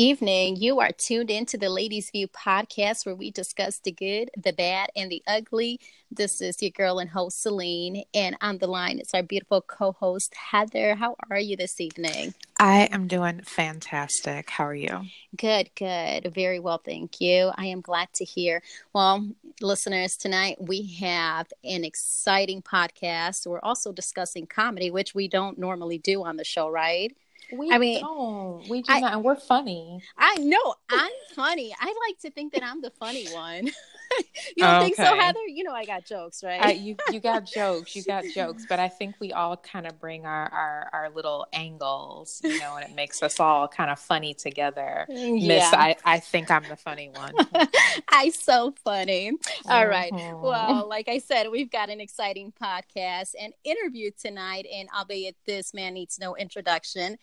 evening. You are tuned into the Ladies View podcast where we discuss the good, the bad, and the ugly. This is your girl and host, Selene. And on the line is our beautiful co host, Heather. How are you this evening? I am doing fantastic. How are you? Good, good. Very well, thank you. I am glad to hear. Well, listeners, tonight we have an exciting podcast. We're also discussing comedy, which we don't normally do on the show, right? We I mean, don't. We do I, not. And we're funny. I know I'm funny. I like to think that I'm the funny one. you don't okay. think so, Heather? You know I got jokes, right? You you got jokes. You got jokes. But I think we all kind of bring our, our our little angles, you know, and it makes us all kind of funny together. Yeah. Miss, I I think I'm the funny one. I so funny. All mm-hmm. right. Well, like I said, we've got an exciting podcast and interview tonight, and albeit this man needs no introduction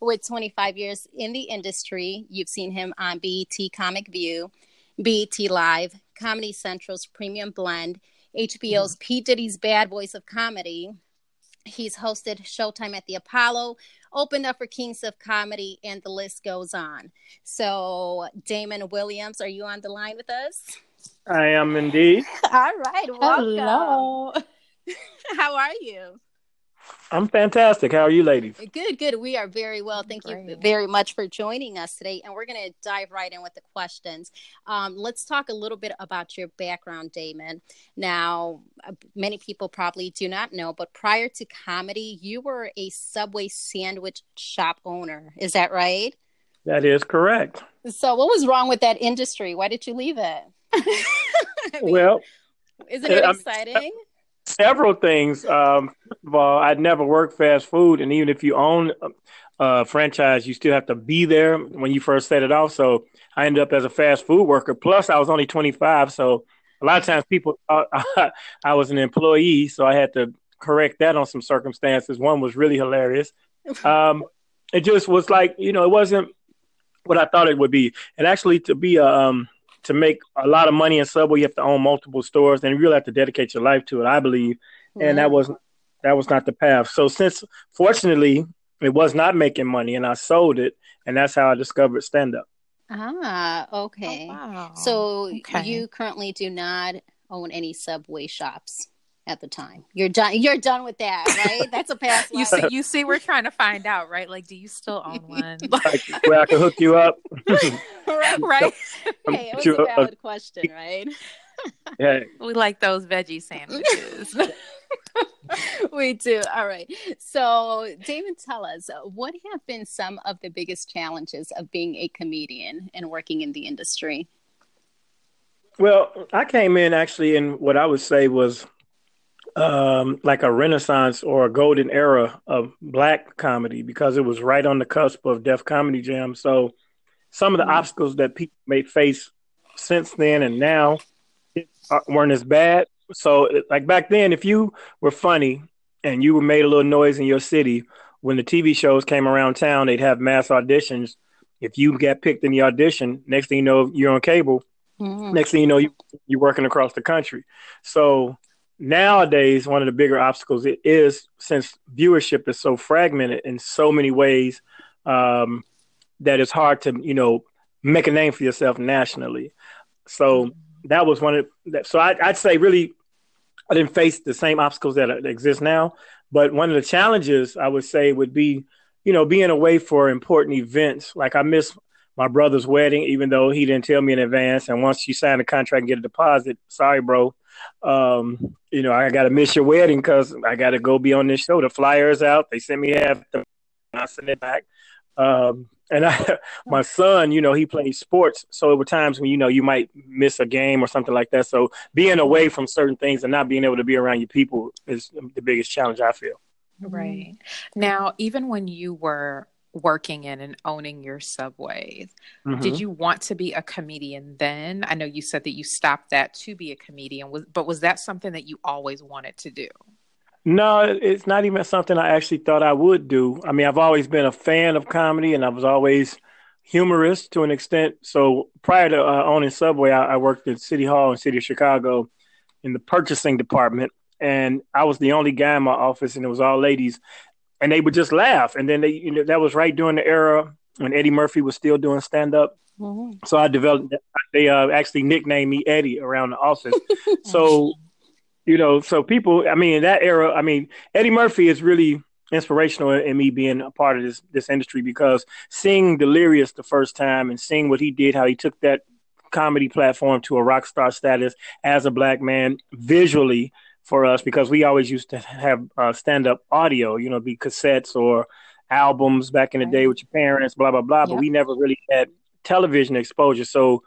with 25 years in the industry. You've seen him on BET Comic View, BET Live, Comedy Central's Premium Blend, HBO's mm. P. Diddy's Bad Boys of Comedy. He's hosted Showtime at the Apollo, opened up for Kings of Comedy, and the list goes on. So, Damon Williams, are you on the line with us? I am indeed. All right. Welcome. Hello. How are you? I'm fantastic. How are you, ladies? Good, good. We are very well. Thank Great. you very much for joining us today. And we're going to dive right in with the questions. Um, let's talk a little bit about your background, Damon. Now, uh, many people probably do not know, but prior to comedy, you were a Subway sandwich shop owner. Is that right? That is correct. So, what was wrong with that industry? Why did you leave it? I mean, well, isn't it exciting? Several things. Um, all, I'd never worked fast food, and even if you own a franchise, you still have to be there when you first set it off. So I ended up as a fast food worker. Plus, I was only 25, so a lot of times people thought I was an employee, so I had to correct that on some circumstances. One was really hilarious. Um, it just was like you know, it wasn't what I thought it would be. And actually, to be a um, to make a lot of money in Subway, you have to own multiple stores, and you really have to dedicate your life to it. I believe, mm-hmm. and that wasn't that was not the path. So since fortunately it was not making money, and I sold it, and that's how I discovered stand up. Ah, okay. Oh, wow. So okay. you currently do not own any Subway shops at the time. You're done. You're done with that, right? That's a past. you see, you see, we're trying to find out, right? Like, do you still own one? Where I can hook you up, right? Hey, it was a valid question, right? yeah, we like those veggie sandwiches. we do. All right. So, David, tell us what have been some of the biggest challenges of being a comedian and working in the industry? Well, I came in actually in what I would say was um, like a renaissance or a golden era of black comedy because it was right on the cusp of Def Comedy Jam. So some of the mm-hmm. obstacles that people may face since then and now weren't as bad. So like back then, if you were funny and you were made a little noise in your city, when the TV shows came around town, they'd have mass auditions. If you got picked in the audition, next thing you know, you're on cable. Mm-hmm. Next thing you know, you, you're working across the country. So nowadays one of the bigger obstacles it is since viewership is so fragmented in so many ways um, that it's hard to you know make a name for yourself nationally. So that was one of that so I, i'd say really i didn't face the same obstacles that exist now. But one of the challenges i would say would be you know being away for important events. Like i miss my brother's wedding even though he didn't tell me in advance. And once you sign a contract and get a deposit sorry bro um, you know, I got to miss your wedding because I got to go be on this show. The flyers out. They sent me half. The, I sent it back. Um, and I, my son, you know, he plays sports, so there were times when you know you might miss a game or something like that. So being away from certain things and not being able to be around your people is the biggest challenge I feel. Right now, even when you were working in and owning your subways. Mm-hmm. Did you want to be a comedian then? I know you said that you stopped that to be a comedian, was, but was that something that you always wanted to do? No, it's not even something I actually thought I would do. I mean, I've always been a fan of comedy and I was always humorous to an extent. So prior to uh, owning Subway, I, I worked at City Hall in City of Chicago in the purchasing department. And I was the only guy in my office, and it was all ladies and they would just laugh. And then they, you know, that was right during the era when Eddie Murphy was still doing stand up. Mm-hmm. So I developed. They uh, actually nicknamed me Eddie around the office. so, you know, so people. I mean, in that era, I mean, Eddie Murphy is really inspirational in me being a part of this this industry because seeing Delirious the first time and seeing what he did, how he took that comedy platform to a rock star status as a black man visually for us because we always used to have uh, stand up audio, you know, be cassettes or albums back in the day with your parents, blah blah blah. But we never really had television exposure. So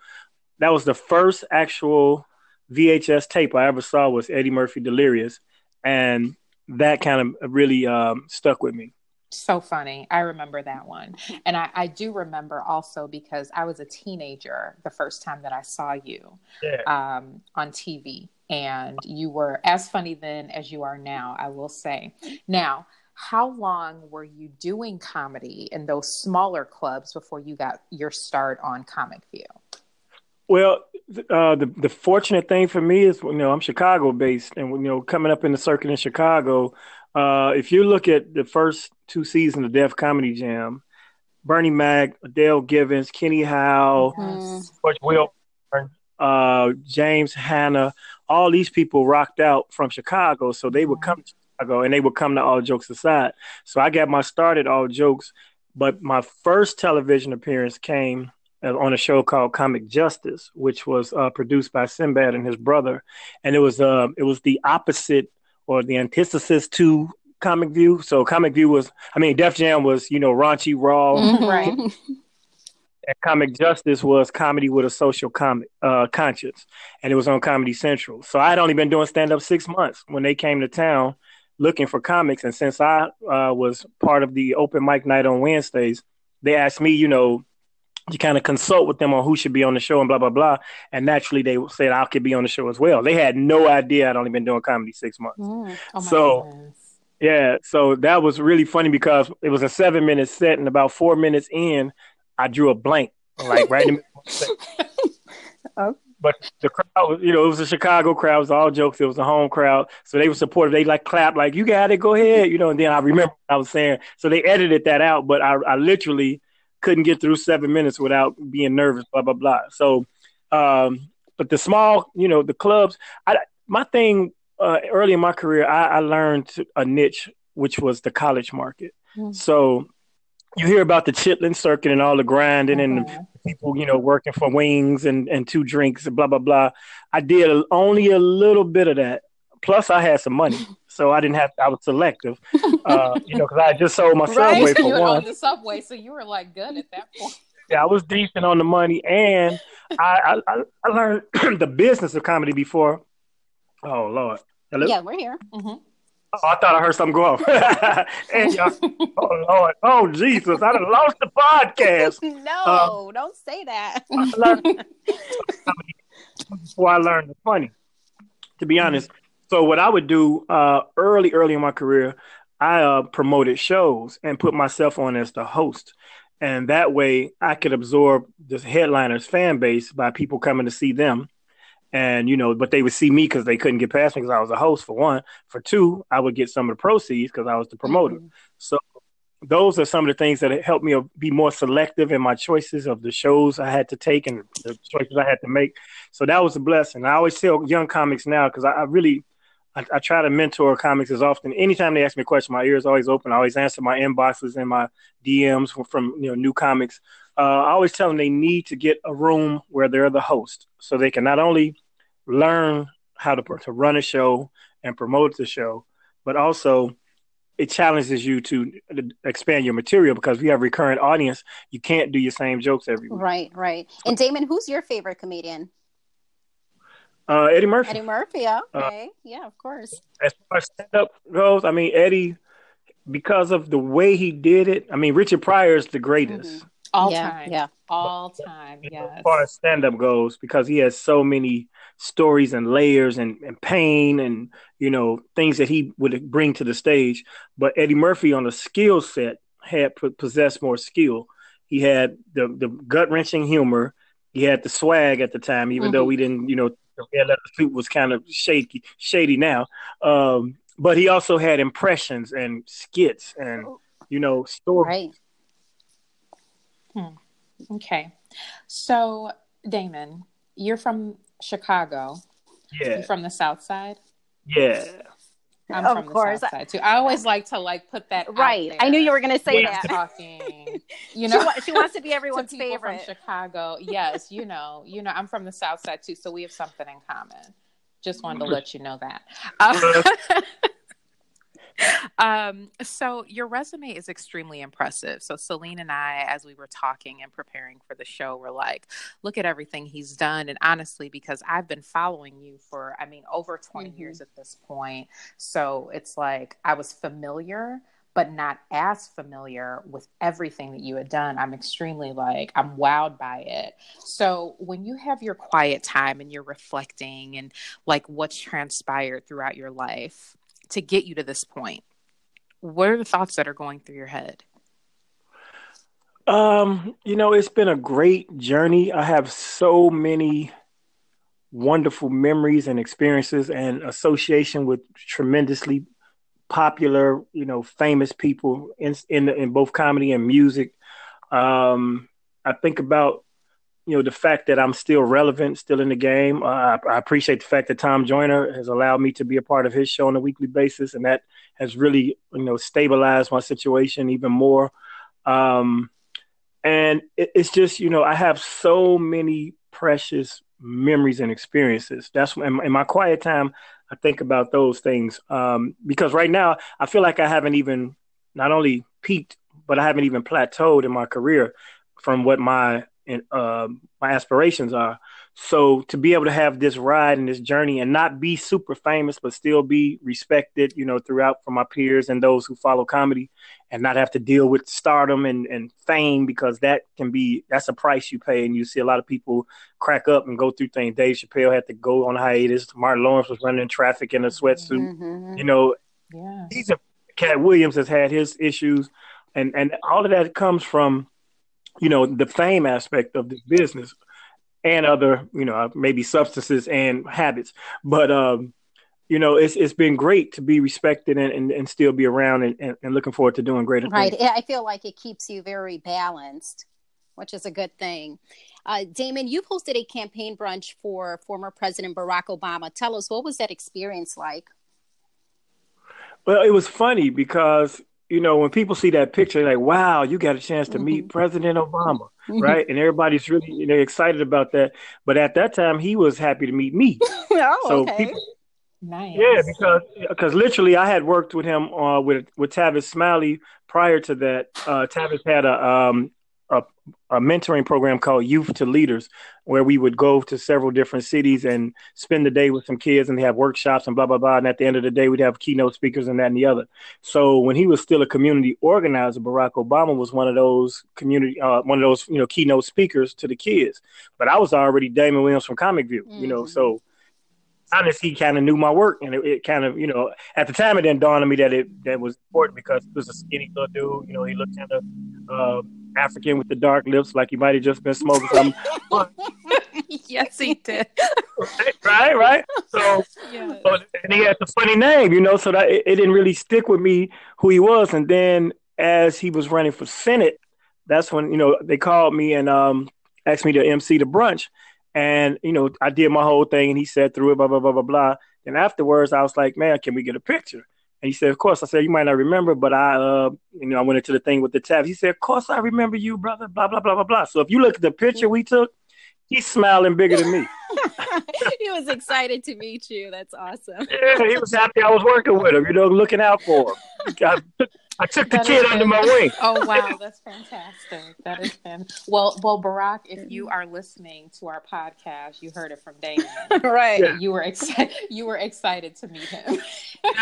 that was the first actual VHS tape I ever saw was Eddie Murphy Delirious, and that kind of really um, stuck with me. So funny. I remember that one. And I, I, do remember also because I was a teenager the first time that I saw you yeah. um, on TV. And you were as funny then as you are now, I will say. Now, how long were you doing comedy in those smaller clubs before you got your start on Comic View? Well, uh, the the fortunate thing for me is you know I'm Chicago based, and you know coming up in the circuit in Chicago, uh, if you look at the first two seasons of Def Comedy Jam, Bernie Mac, Adele Givens, Kenny Howe, mm-hmm. George Will, uh, James Hanna, all these people rocked out from Chicago, so they would come to Chicago and they would come to All Jokes Aside. So I got my start at All Jokes, but my first television appearance came on a show called Comic Justice, which was uh, produced by Sinbad and his brother, and it was uh, it was the opposite or the antithesis to Comic View. So Comic View was, I mean, Def Jam was you know raunchy, raw, mm-hmm. right. And Comic Justice was comedy with a social comic uh, conscience, and it was on Comedy Central. So I had only been doing stand up six months when they came to town, looking for comics. And since I uh, was part of the open mic night on Wednesdays, they asked me, you know, to kind of consult with them on who should be on the show and blah blah blah. And naturally, they said I could be on the show as well. They had no idea I'd only been doing comedy six months. Mm. Oh so. Goodness. Yeah, so that was really funny because it was a seven minute set, and about four minutes in, I drew a blank, like right in the middle. But the crowd you know, it was a Chicago crowd. It was all jokes. It was a home crowd. So they were supportive. They like clap, like, you got it, go ahead. You know, and then I remember I was saying, so they edited that out, but I, I literally couldn't get through seven minutes without being nervous, blah, blah, blah. So, um, but the small, you know, the clubs, I, my thing uh, early in my career, I, I learned a niche, which was the college market. Mm-hmm. So you hear about the chitlin circuit and all the grinding mm-hmm. and people, you know, working for wings and, and two drinks and blah, blah, blah. I did only a little bit of that. Plus, I had some money, so I didn't have. I was selective, uh, you know, because I just sold my right? subway for you one. On the subway, so you were like good at that point. Yeah, I was decent on the money, and I I, I learned the business of comedy before. Oh Lord, Hello? Yeah, we're here. Mm-hmm. Oh, I thought I heard something go off. and y'all, oh Lord, oh Jesus, I done lost the podcast. no, uh, don't say that. before I learned the funny, to be honest. So what I would do uh, early, early in my career, I uh, promoted shows and put myself on as the host. And that way I could absorb the headliner's fan base by people coming to see them and you know, but they would see me because they couldn't get past me because I was a host for one. For two, I would get some of the proceeds because I was the promoter. Mm-hmm. So those are some of the things that helped me be more selective in my choices of the shows I had to take and the choices I had to make. So that was a blessing. I always tell young comics now because I, I, really I, I, try to mentor comics as often. Anytime they ask me a question, my ears always open. I always answer my inboxes and my DMs from, from you know new comics. Uh, I always tell them they need to get a room where they're the host, so they can not only learn how to, to run a show and promote the show, but also it challenges you to expand your material because we have recurrent audience. You can't do your same jokes every week. Right, right. And Damon, who's your favorite comedian? Uh, Eddie Murphy. Eddie Murphy. Uh, okay, uh, yeah, of course. As far as stand up goes, I mean Eddie, because of the way he did it. I mean Richard Pryor is the greatest. Mm-hmm. All yeah, time. Yeah. All time. Yes. As far as stand up goes, because he has so many stories and layers and, and pain and, you know, things that he would bring to the stage. But Eddie Murphy on the skill set had possessed more skill. He had the, the gut wrenching humor. He had the swag at the time, even mm-hmm. though we didn't, you know, the red leather suit was kind of shaky, shady now. Um, but he also had impressions and skits and, you know, stories. Right Hmm. Okay. So, Damon, you're from Chicago. Yeah. You're from the South Side? Yeah. I'm of from course. the South Side too. I always like to like put that right. I knew you were going to say yeah. that. Talking, you know, she, she wants to be everyone's to favorite from Chicago. Yes, you know, you know, I'm from the South Side too, so we have something in common. Just wanted to let you know that. Uh, um, so your resume is extremely impressive. So Selene and I, as we were talking and preparing for the show, were like, look at everything he's done. And honestly, because I've been following you for, I mean, over 20 mm-hmm. years at this point. So it's like I was familiar, but not as familiar with everything that you had done. I'm extremely like, I'm wowed by it. So when you have your quiet time and you're reflecting and like what's transpired throughout your life, to get you to this point? What are the thoughts that are going through your head? Um, you know, it's been a great journey. I have so many wonderful memories and experiences and association with tremendously popular, you know, famous people in in, in both comedy and music. Um, I think about you know the fact that I'm still relevant, still in the game. Uh, I, I, appreciate the fact that Tom Joyner has allowed me to be a part of his show on a weekly basis, and that has really you know stabilized my situation even more. Um, and it, it's just you know I have so many precious memories and experiences. That's in, in my quiet time I think about those things um, because right now I feel like I haven't even not only peaked but I haven't even plateaued in my career from what my and uh, my aspirations are. So to be able to have this ride and this journey and not be super famous, but still be respected, you know, throughout from my peers and those who follow comedy, and not have to deal with stardom and, and fame because that can be that's a price you pay. And you see a lot of people crack up and go through things. Dave Chappelle had to go on hiatus. Martin Lawrence was running traffic in a sweatsuit. Mm-hmm. You know, yeah. He's a Katt Williams has had his issues, and and all of that comes from you know, the fame aspect of this business and other, you know, maybe substances and habits. But, um, you know, it's it's been great to be respected and, and, and still be around and, and, and, looking forward to doing greater right. things. I feel like it keeps you very balanced, which is a good thing. Uh, Damon, you hosted a campaign brunch for former President Barack Obama. Tell us, what was that experience like? Well, it was funny because you know, when people see that picture, they're like, wow, you got a chance to meet mm-hmm. President Obama, mm-hmm. right? And everybody's really you know, excited about that. But at that time, he was happy to meet me. oh, so okay. People, nice. Yeah, because because literally, I had worked with him uh, with with Tavis Smiley prior to that. Uh, Tavis had a um, a, mentoring program called Youth to Leaders, where we would go to several different cities and spend the day with some kids and they have workshops and blah blah blah. And at the end of the day, we'd have keynote speakers and that and the other. So when he was still a community organizer, Barack Obama was one of those community, uh, one of those you know keynote speakers to the kids. But I was already Damon Williams from Comic View, mm-hmm. you know, so honestly, he kind of knew my work, and it, it, kind of, you know, at the time it didn't dawn on me that it that was important because he was a skinny little dude. You know, he looked kind of uh, African with the dark lips, like he might have just been smoking something. yes, he did. right, right. So, yeah. so, and he had the funny name, you know, so that it, it, didn't really stick with me who he was. And then as he was running for Senate, that's when you know they called me and um, asked me to MC the brunch, and you know I did my whole thing, and he said through it, blah blah blah blah blah. And afterwards, I was like, man, can we get a picture? And he said, "Of course." I said, "You might not remember, but I, uh, you know, I went into the thing with the tabs." He said, "Of course, I remember you, brother." Blah blah blah blah blah. So if you look at the picture we took, he's smiling bigger than me. he was excited to meet you. That's awesome. Yeah, he was happy I was working with him. You know, looking out for him. I took, I took the that kid under my wing. Oh wow, that's fantastic. That is fantastic. Well, well, Barack, if you are listening to our podcast, you heard it from Damon, right? Yeah. You were excited. You were excited to meet him.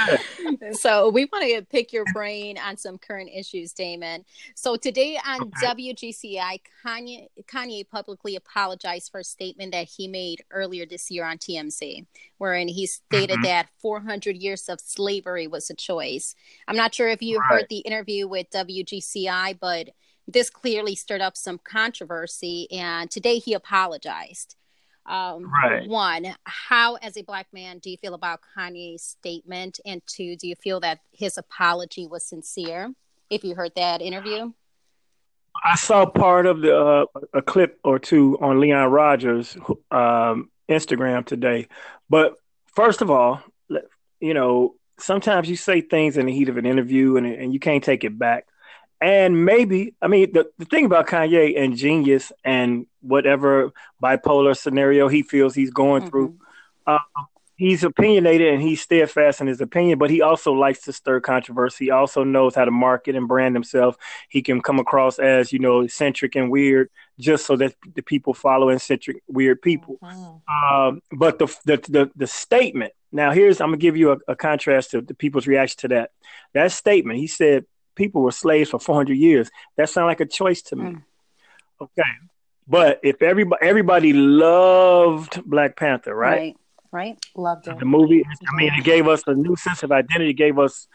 so we want to pick your brain on some current issues, Damon. So today on okay. WGCI, Kanye Kanye publicly apologized for a statement that he made earlier this year on TMZ, wherein he stated mm-hmm. that 400 years of slavery was a choice. I'm not sure if you right. heard the interview with WGCI, but this clearly stirred up some controversy. And today he apologized. Um, right. One, how, as a black man, do you feel about Kanye's statement? And two, do you feel that his apology was sincere? If you heard that interview, I saw part of the uh, a clip or two on Leon Rogers um, Instagram today, but first of all, you know, sometimes you say things in the heat of an interview and and you can't take it back. And maybe, I mean, the, the thing about Kanye and genius and whatever bipolar scenario he feels he's going mm-hmm. through, uh, he's opinionated and he's steadfast in his opinion, but he also likes to stir controversy. He also knows how to market and brand himself. He can come across as, you know, eccentric and weird just so that the people follow eccentric, weird people. Mm-hmm. Um, but the, the, the, the, statement, now here's, I'm to give you a, a contrast to the people's reaction to that. That statement, he said, people were slaves for 400 years. That sounds like a choice to me. Mm. Okay. But if everybody everybody loved Black Panther, right? right? Right? Loved it. The movie. I mean, it gave us a new sense of identity. It gave us,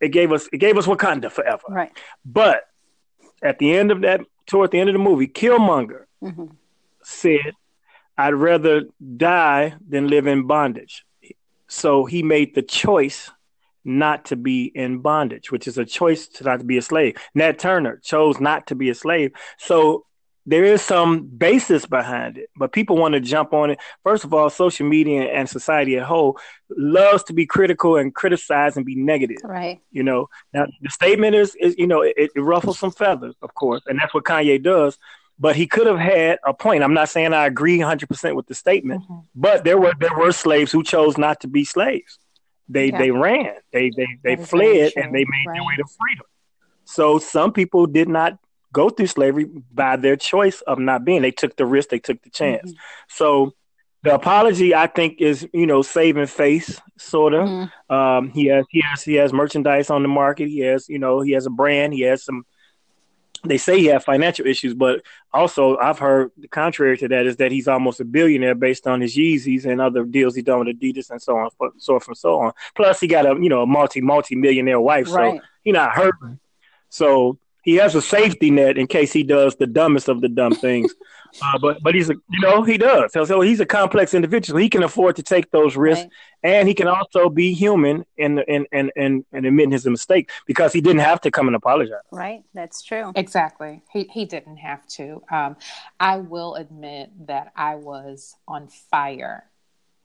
it gave us, it gave us Wakanda forever. Right. But at the end of that, toward the end of the movie, Killmonger mm-hmm. said, "I'd rather die than live in bondage." So he made the choice not to be in bondage, which is a choice to not to be a slave. Nat Turner chose not to be a slave. So there is some basis behind it, but people want to jump on it. First of all, social media and society at whole loves to be critical and criticize and be negative. Right. You know, now the statement is, is you know, it, it ruffles some feathers, of course, and that's what Kanye does. But he could have had a point. I'm not saying I agree 100 percent with the statement, mm-hmm. but there were there were slaves who chose not to be slaves. They yeah. they ran, they they they fled, and they made right. their way to freedom. So some people did not go through slavery by their choice of not being. They took the risk, they took the chance. Mm-hmm. So the apology, I think, is you know saving face, sort of. Mm-hmm. Um, he has he has he has merchandise on the market. He has you know he has a brand. He has some. They say he has financial issues, but also I've heard the contrary to that is that he's almost a billionaire based on his Yeezys and other deals he's done with Adidas and so on, so forth and so on. Plus, he got a you know a multi multi millionaire wife, right. so he's not hurting. So he has a safety net in case he does the dumbest of the dumb things. Uh, but but he's a you know he does so, so he's a complex individual. He can afford to take those risks, right. and he can also be human and and and and and admitting his mistake because he didn't have to come and apologize. Right, that's true. Exactly, he he didn't have to. Um, I will admit that I was on fire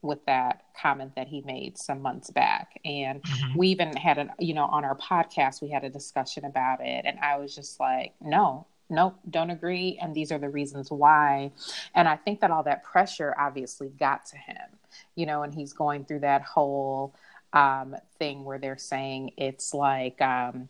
with that comment that he made some months back and mm-hmm. we even had a you know on our podcast we had a discussion about it and i was just like no nope don't agree and these are the reasons why and i think that all that pressure obviously got to him you know and he's going through that whole um, thing where they're saying it's like um,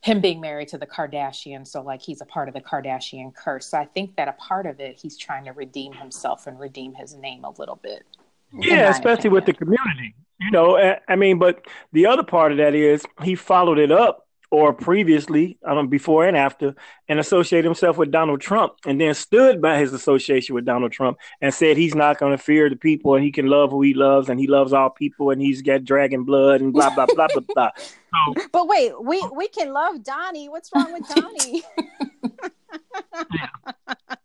him being married to the Kardashian, so like he's a part of the Kardashian curse. So I think that a part of it, he's trying to redeem himself and redeem his name a little bit. Yeah, especially opinion. with the community. You know, I mean, but the other part of that is he followed it up or previously, I don't before and after, and associated himself with Donald Trump, and then stood by his association with Donald Trump and said he's not going to fear the people and he can love who he loves and he loves all people and he's got dragon blood and blah blah blah blah blah. So, but wait, we we can love Donnie. What's wrong with Donnie? yeah.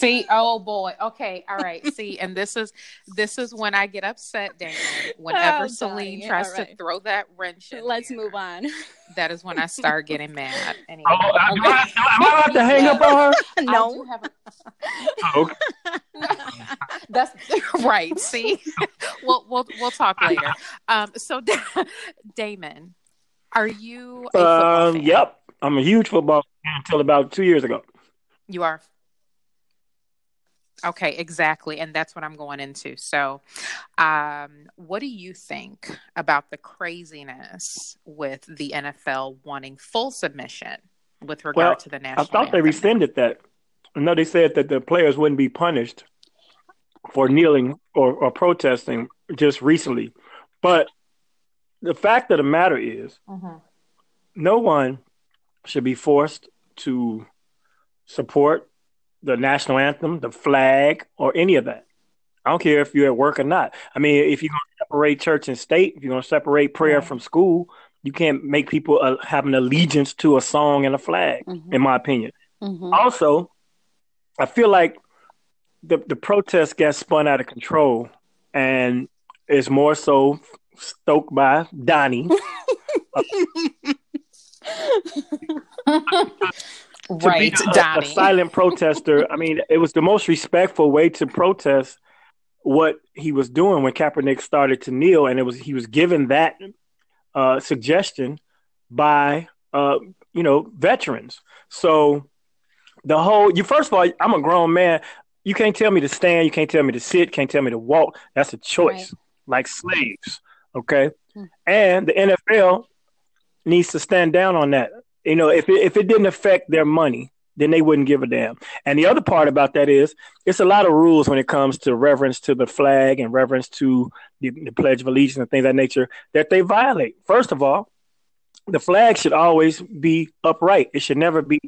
See, oh boy. Okay, all right. See, and this is this is when I get upset, Damon. Whenever oh, Selene tries right. to throw that wrench in. Let's move on. That is when I start getting mad. Anyway. Oh, am, I, am I about to hang up on her? No. A... oh, okay. That's right. See, we'll we'll we'll talk later. Um, so, Damon, are you? um, yep, I'm a huge football fan until about two years ago. You are Okay, exactly. And that's what I'm going into. So, um, what do you think about the craziness with the NFL wanting full submission with regard well, to the national? I thought anthem? they rescinded that. No, they said that the players wouldn't be punished for kneeling or, or protesting just recently. But the fact of the matter is, mm-hmm. no one should be forced to support the national anthem, the flag, or any of that. I don't care if you're at work or not. I mean, if you're going to separate church and state, if you're going to separate prayer from school, you can't make people uh, have an allegiance to a song and a flag, mm-hmm. in my opinion. Mm-hmm. Also, I feel like the the protest got spun out of control, and is more so stoked by Donnie. right, to be a, a silent protester. I mean, it was the most respectful way to protest what he was doing when Kaepernick started to kneel, and it was he was given that uh, suggestion by uh, you know veterans. So the whole you first of all, I'm a grown man. You can't tell me to stand. You can't tell me to sit. Can't tell me to walk. That's a choice, right. like slaves. Okay, mm-hmm. and the NFL needs to stand down on that. You know, if it, if it didn't affect their money, then they wouldn't give a damn. And the other part about that is it's a lot of rules when it comes to reverence to the flag and reverence to the, the Pledge of Allegiance and things of that nature that they violate. First of all, the flag should always be upright. It should never be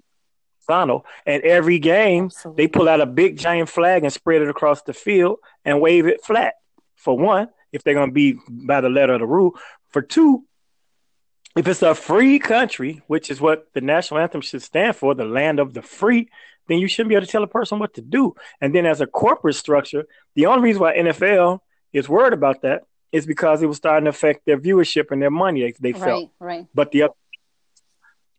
horizontal. And every game, Absolutely. they pull out a big giant flag and spread it across the field and wave it flat. For one, if they're going to be by the letter of the rule. For two, if it's a free country, which is what the national anthem should stand for, the land of the free, then you shouldn't be able to tell a person what to do. And then as a corporate structure, the only reason why NFL is worried about that is because it was starting to affect their viewership and their money they, they felt. Right, right. But the other,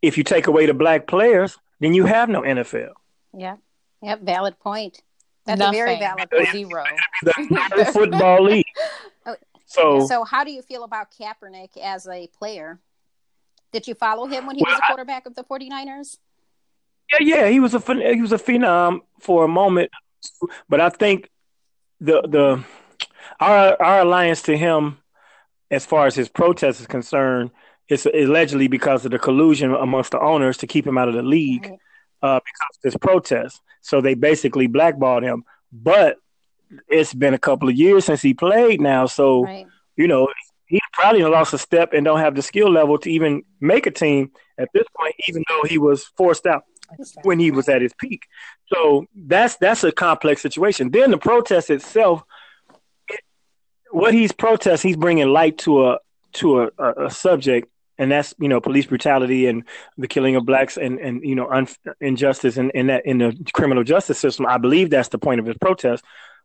if you take away the black players, then you have no NFL. Yeah. Yep. Valid point. That's Nothing. a very valid point. Zero. the football league. Oh, so, so how do you feel about Kaepernick as a player? Did you follow him when he well, was a quarterback I, of the 49ers? Yeah, yeah, he was a he was a phenom for a moment, but I think the the our our alliance to him, as far as his protest is concerned, is allegedly because of the collusion amongst the owners to keep him out of the league right. uh, because of this protest. So they basically blackballed him. But it's been a couple of years since he played now, so right. you know probably lost a step and don't have the skill level to even make a team at this point, even though he was forced out when he was at his peak. So that's that's a complex situation. Then the protest itself, it, what he's protesting, he's bringing light to a to a, a, a, subject, and that's you know police brutality and the killing of blacks and and you know un, injustice in, in that in the criminal justice system. I believe that's the point of his protest.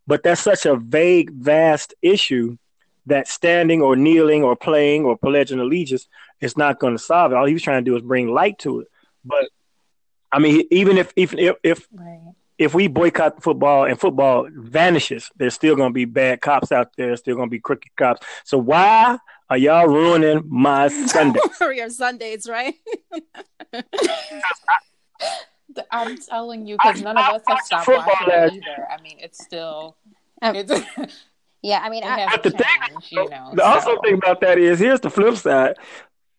But that's such a vague, vast issue that standing or kneeling or playing or pledging allegiance is not going to solve it. All he was trying to do is bring light to it. But I mean, even if even if if, right. if we boycott football and football vanishes, there's still going to be bad cops out there. Still going to be crooked cops. So why are y'all ruining my Sunday? Your Sundays, right? I'm telling you, because none of us have stopped watching it either. I mean, it's still. Um, it's, yeah, I mean, I, have the thing, you know, the so. also thing about that is here's the flip side.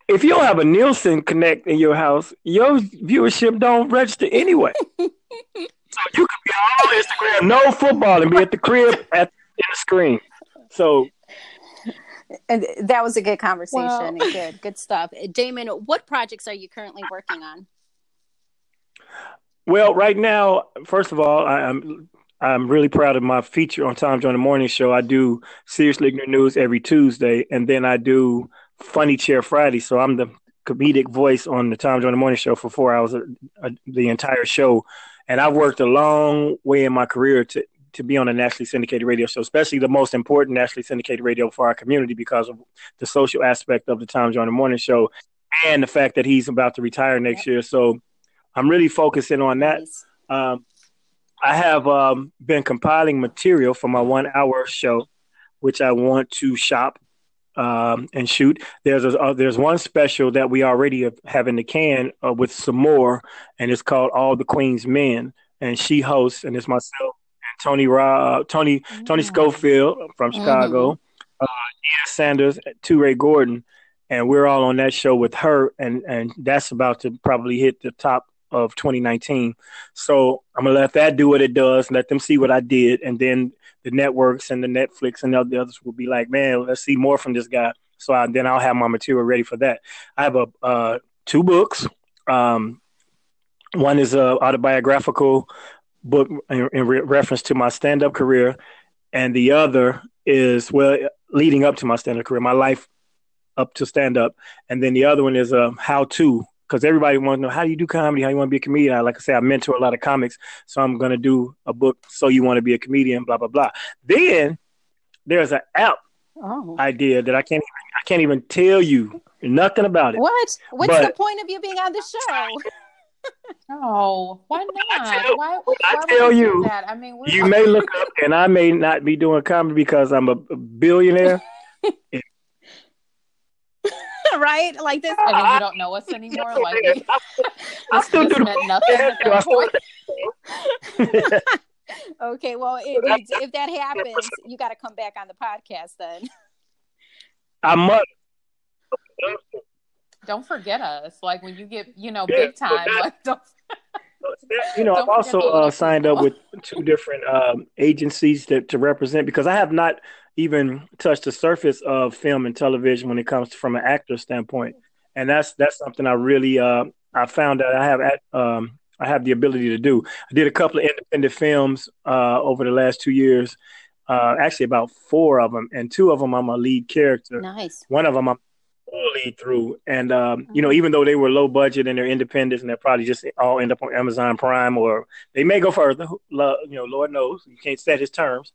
If you don't have a Nielsen Connect in your house, your viewership don't register anyway. so you could be on Instagram, no football, and be at the crib at in the screen. So and that was a good conversation well, good good stuff damon what projects are you currently working on well right now first of all I, am I'm really proud of my feature on Tom Joyner Morning Show. I do Seriously Ignorant News every Tuesday, and then I do Funny Chair Friday. So I'm the comedic voice on the Tom Joyner Morning Show for four hours, uh, the entire show. And I've worked a long way in my career to, to be on a nationally syndicated radio show, especially the most important nationally syndicated radio for our community because of the social aspect of the Tom Joyner Morning Show and the fact that he's about to retire next year. So I'm really focusing on that. Um, I have um, been compiling material for my one hour show, which I want to shop um, and shoot. There's a, uh, there's one special that we already have in the can uh, with some more, and it's called All the Queen's Men, and she hosts, and it's myself and Tony Ra- uh, Tony mm-hmm. Tony Schofield from Chicago, mm-hmm. uh, Ian Sanders, Two Ray Gordon, and we're all on that show with her, and and that's about to probably hit the top of 2019. So I'm gonna let that do what it does, let them see what I did, and then the networks and the Netflix and the others will be like, man, let's see more from this guy. So I, then I'll have my material ready for that. I have a uh, two books. Um, one is a autobiographical book in, in re- reference to my stand-up career, and the other is well leading up to my stand-up career, my life up to stand up, and then the other one is a how-to because everybody wants to know how do you do comedy, how you want to be a comedian. I, like I say, I mentor a lot of comics, so I'm gonna do a book. So you want to be a comedian, blah blah blah. Then there's an app oh. idea that I can't even, I can't even tell you nothing about it. What? What's but, the point of you being on the show? Oh, why not? I tell, why, why I tell you, that? I mean, you may look up, and I may not be doing comedy because I'm a billionaire. right? Like this, and then you don't know us anymore. Like this, I still this do meant nothing. okay, well, if, if that happens, you got to come back on the podcast then. I must. Don't forget us. Like when you get, you know, big time. That, like, don't. You know, I've also uh, signed up with two different um, agencies to, to represent because I have not even touch the surface of film and television when it comes to, from an actor standpoint, and that's that's something I really uh, I found that I have at, um, I have the ability to do. I did a couple of independent films uh, over the last two years, uh, actually about four of them, and two of them I'm a lead character. Nice. One of them I'm lead through, and um, you know, mm-hmm. even though they were low budget and they're independent, and they'll probably just all end up on Amazon Prime, or they may go further. You know, Lord knows you can't set his terms.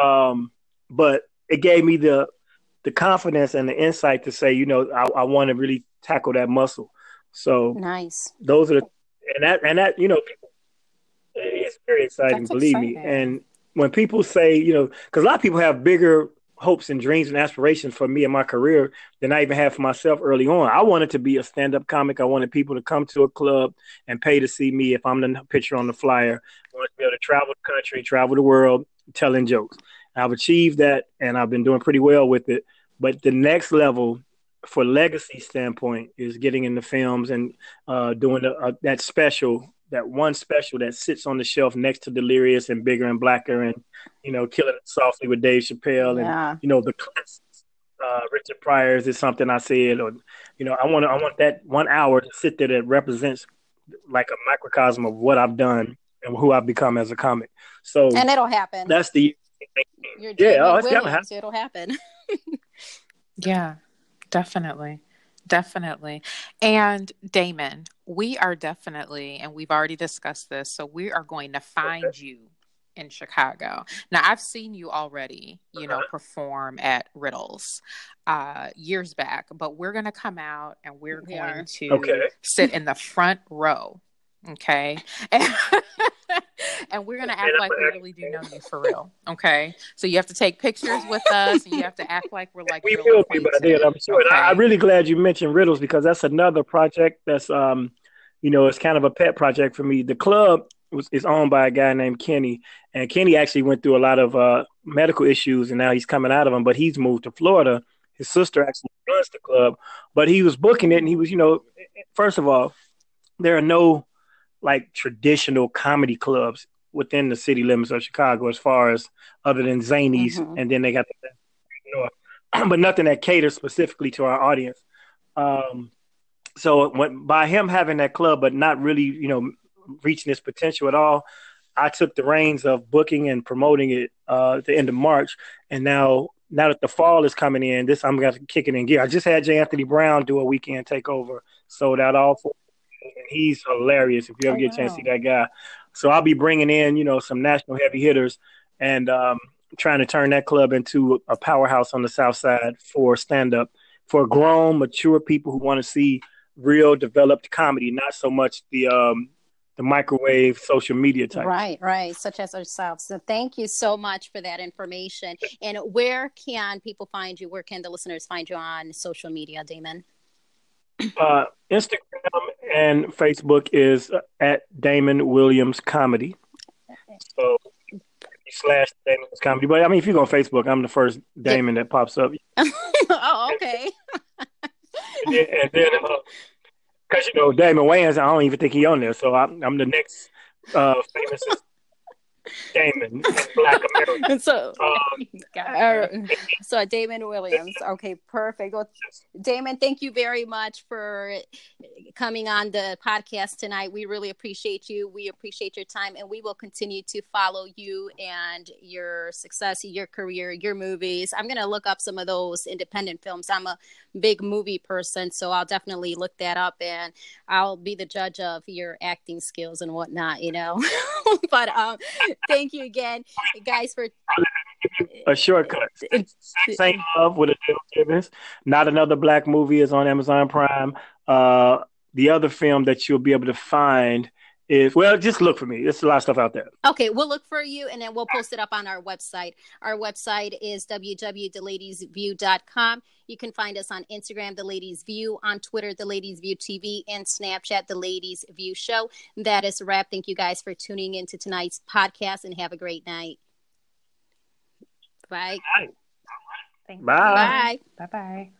Um, but it gave me the the confidence and the insight to say, you know, I, I want to really tackle that muscle. So nice. Those are the and that and that you know it's very exciting That's believe exciting. me and when people say you know because a lot of people have bigger hopes and dreams and aspirations for me and my career than I even had for myself early on. I wanted to be a stand-up comic. I wanted people to come to a club and pay to see me if I'm the picture on the flyer. I wanted to be able to travel the country, travel the world, telling jokes. I've achieved that, and I've been doing pretty well with it. But the next level for legacy standpoint is getting into films and uh, doing a, a, that special, that one special that sits on the shelf next to Delirious and Bigger and Blacker, and you know, Killing It Softly with Dave Chappelle, yeah. and you know the classics. Uh, Richard Pryor's is something I said, or you know, I want I want that one hour to sit there that represents like a microcosm of what I've done and who I've become as a comic. So and it'll happen. That's the yeah. Oh, it's gonna happen. It'll happen. yeah. Definitely. Definitely. And Damon, we are definitely, and we've already discussed this, so we are going to find okay. you in Chicago. Now, I've seen you already, you know, uh-huh. perform at Riddles uh, years back, but we're going to come out and we're we going are. to okay. sit in the front row. Okay. and we're gonna act like we really do know you for real. Okay, so you have to take pictures with us, and you have to act like we're like we will be by then. I'm sure. Okay. I, am really glad you mentioned riddles because that's another project that's um, you know, it's kind of a pet project for me. The club was is owned by a guy named Kenny, and Kenny actually went through a lot of uh, medical issues, and now he's coming out of them. But he's moved to Florida. His sister actually runs the club, but he was booking it, and he was, you know, first of all, there are no like traditional comedy clubs within the city limits of Chicago, as far as other than Zanies, mm-hmm. and then they got the North, but nothing that caters specifically to our audience. Um, so when, by him having that club, but not really, you know, reaching its potential at all, I took the reins of booking and promoting it uh, at the end of March, and now now that the fall is coming in, this I'm gonna kick it in gear. I just had J. Anthony Brown do a weekend takeover, sold out all four he's hilarious. If you ever oh, get a chance to see that guy, so I'll be bringing in you know some national heavy hitters and um, trying to turn that club into a powerhouse on the South Side for stand up for grown, mature people who want to see real developed comedy, not so much the um, the microwave social media type. Right, right, such as ourselves. So thank you so much for that information. And where can people find you? Where can the listeners find you on social media, Damon? Uh, Instagram and Facebook is at Damon Williams Comedy. So slash Damon's Comedy. But I mean, if you go on Facebook, I'm the first Damon that pops up. oh, okay. and then, and then because uh, you know Damon Wayans, I don't even think he on there, so I'm, I'm the next uh, famous Damon, Black American. So, um, uh, so Damon Williams. Okay, perfect. Well, Damon, thank you very much for coming on the podcast tonight. We really appreciate you. We appreciate your time, and we will continue to follow you and your success, your career, your movies. I'm going to look up some of those independent films. I'm a big movie person, so I'll definitely look that up, and I'll be the judge of your acting skills and whatnot. You know, but um, thank you again, guys, for a shortcut. Same love with a Gibbons. Not another black movie is on Amazon Prime. Uh, the other film that you'll be able to find is well, just look for me. There's a lot of stuff out there. Okay, we'll look for you and then we'll post it up on our website. Our website is www.theladiesview.com. You can find us on Instagram, The Ladies View, on Twitter, The Ladies View TV, and Snapchat, The Ladies View Show. That is a wrap. Thank you guys for tuning into tonight's podcast and have a great night. Bye. Bye. Bye. Bye. Bye bye.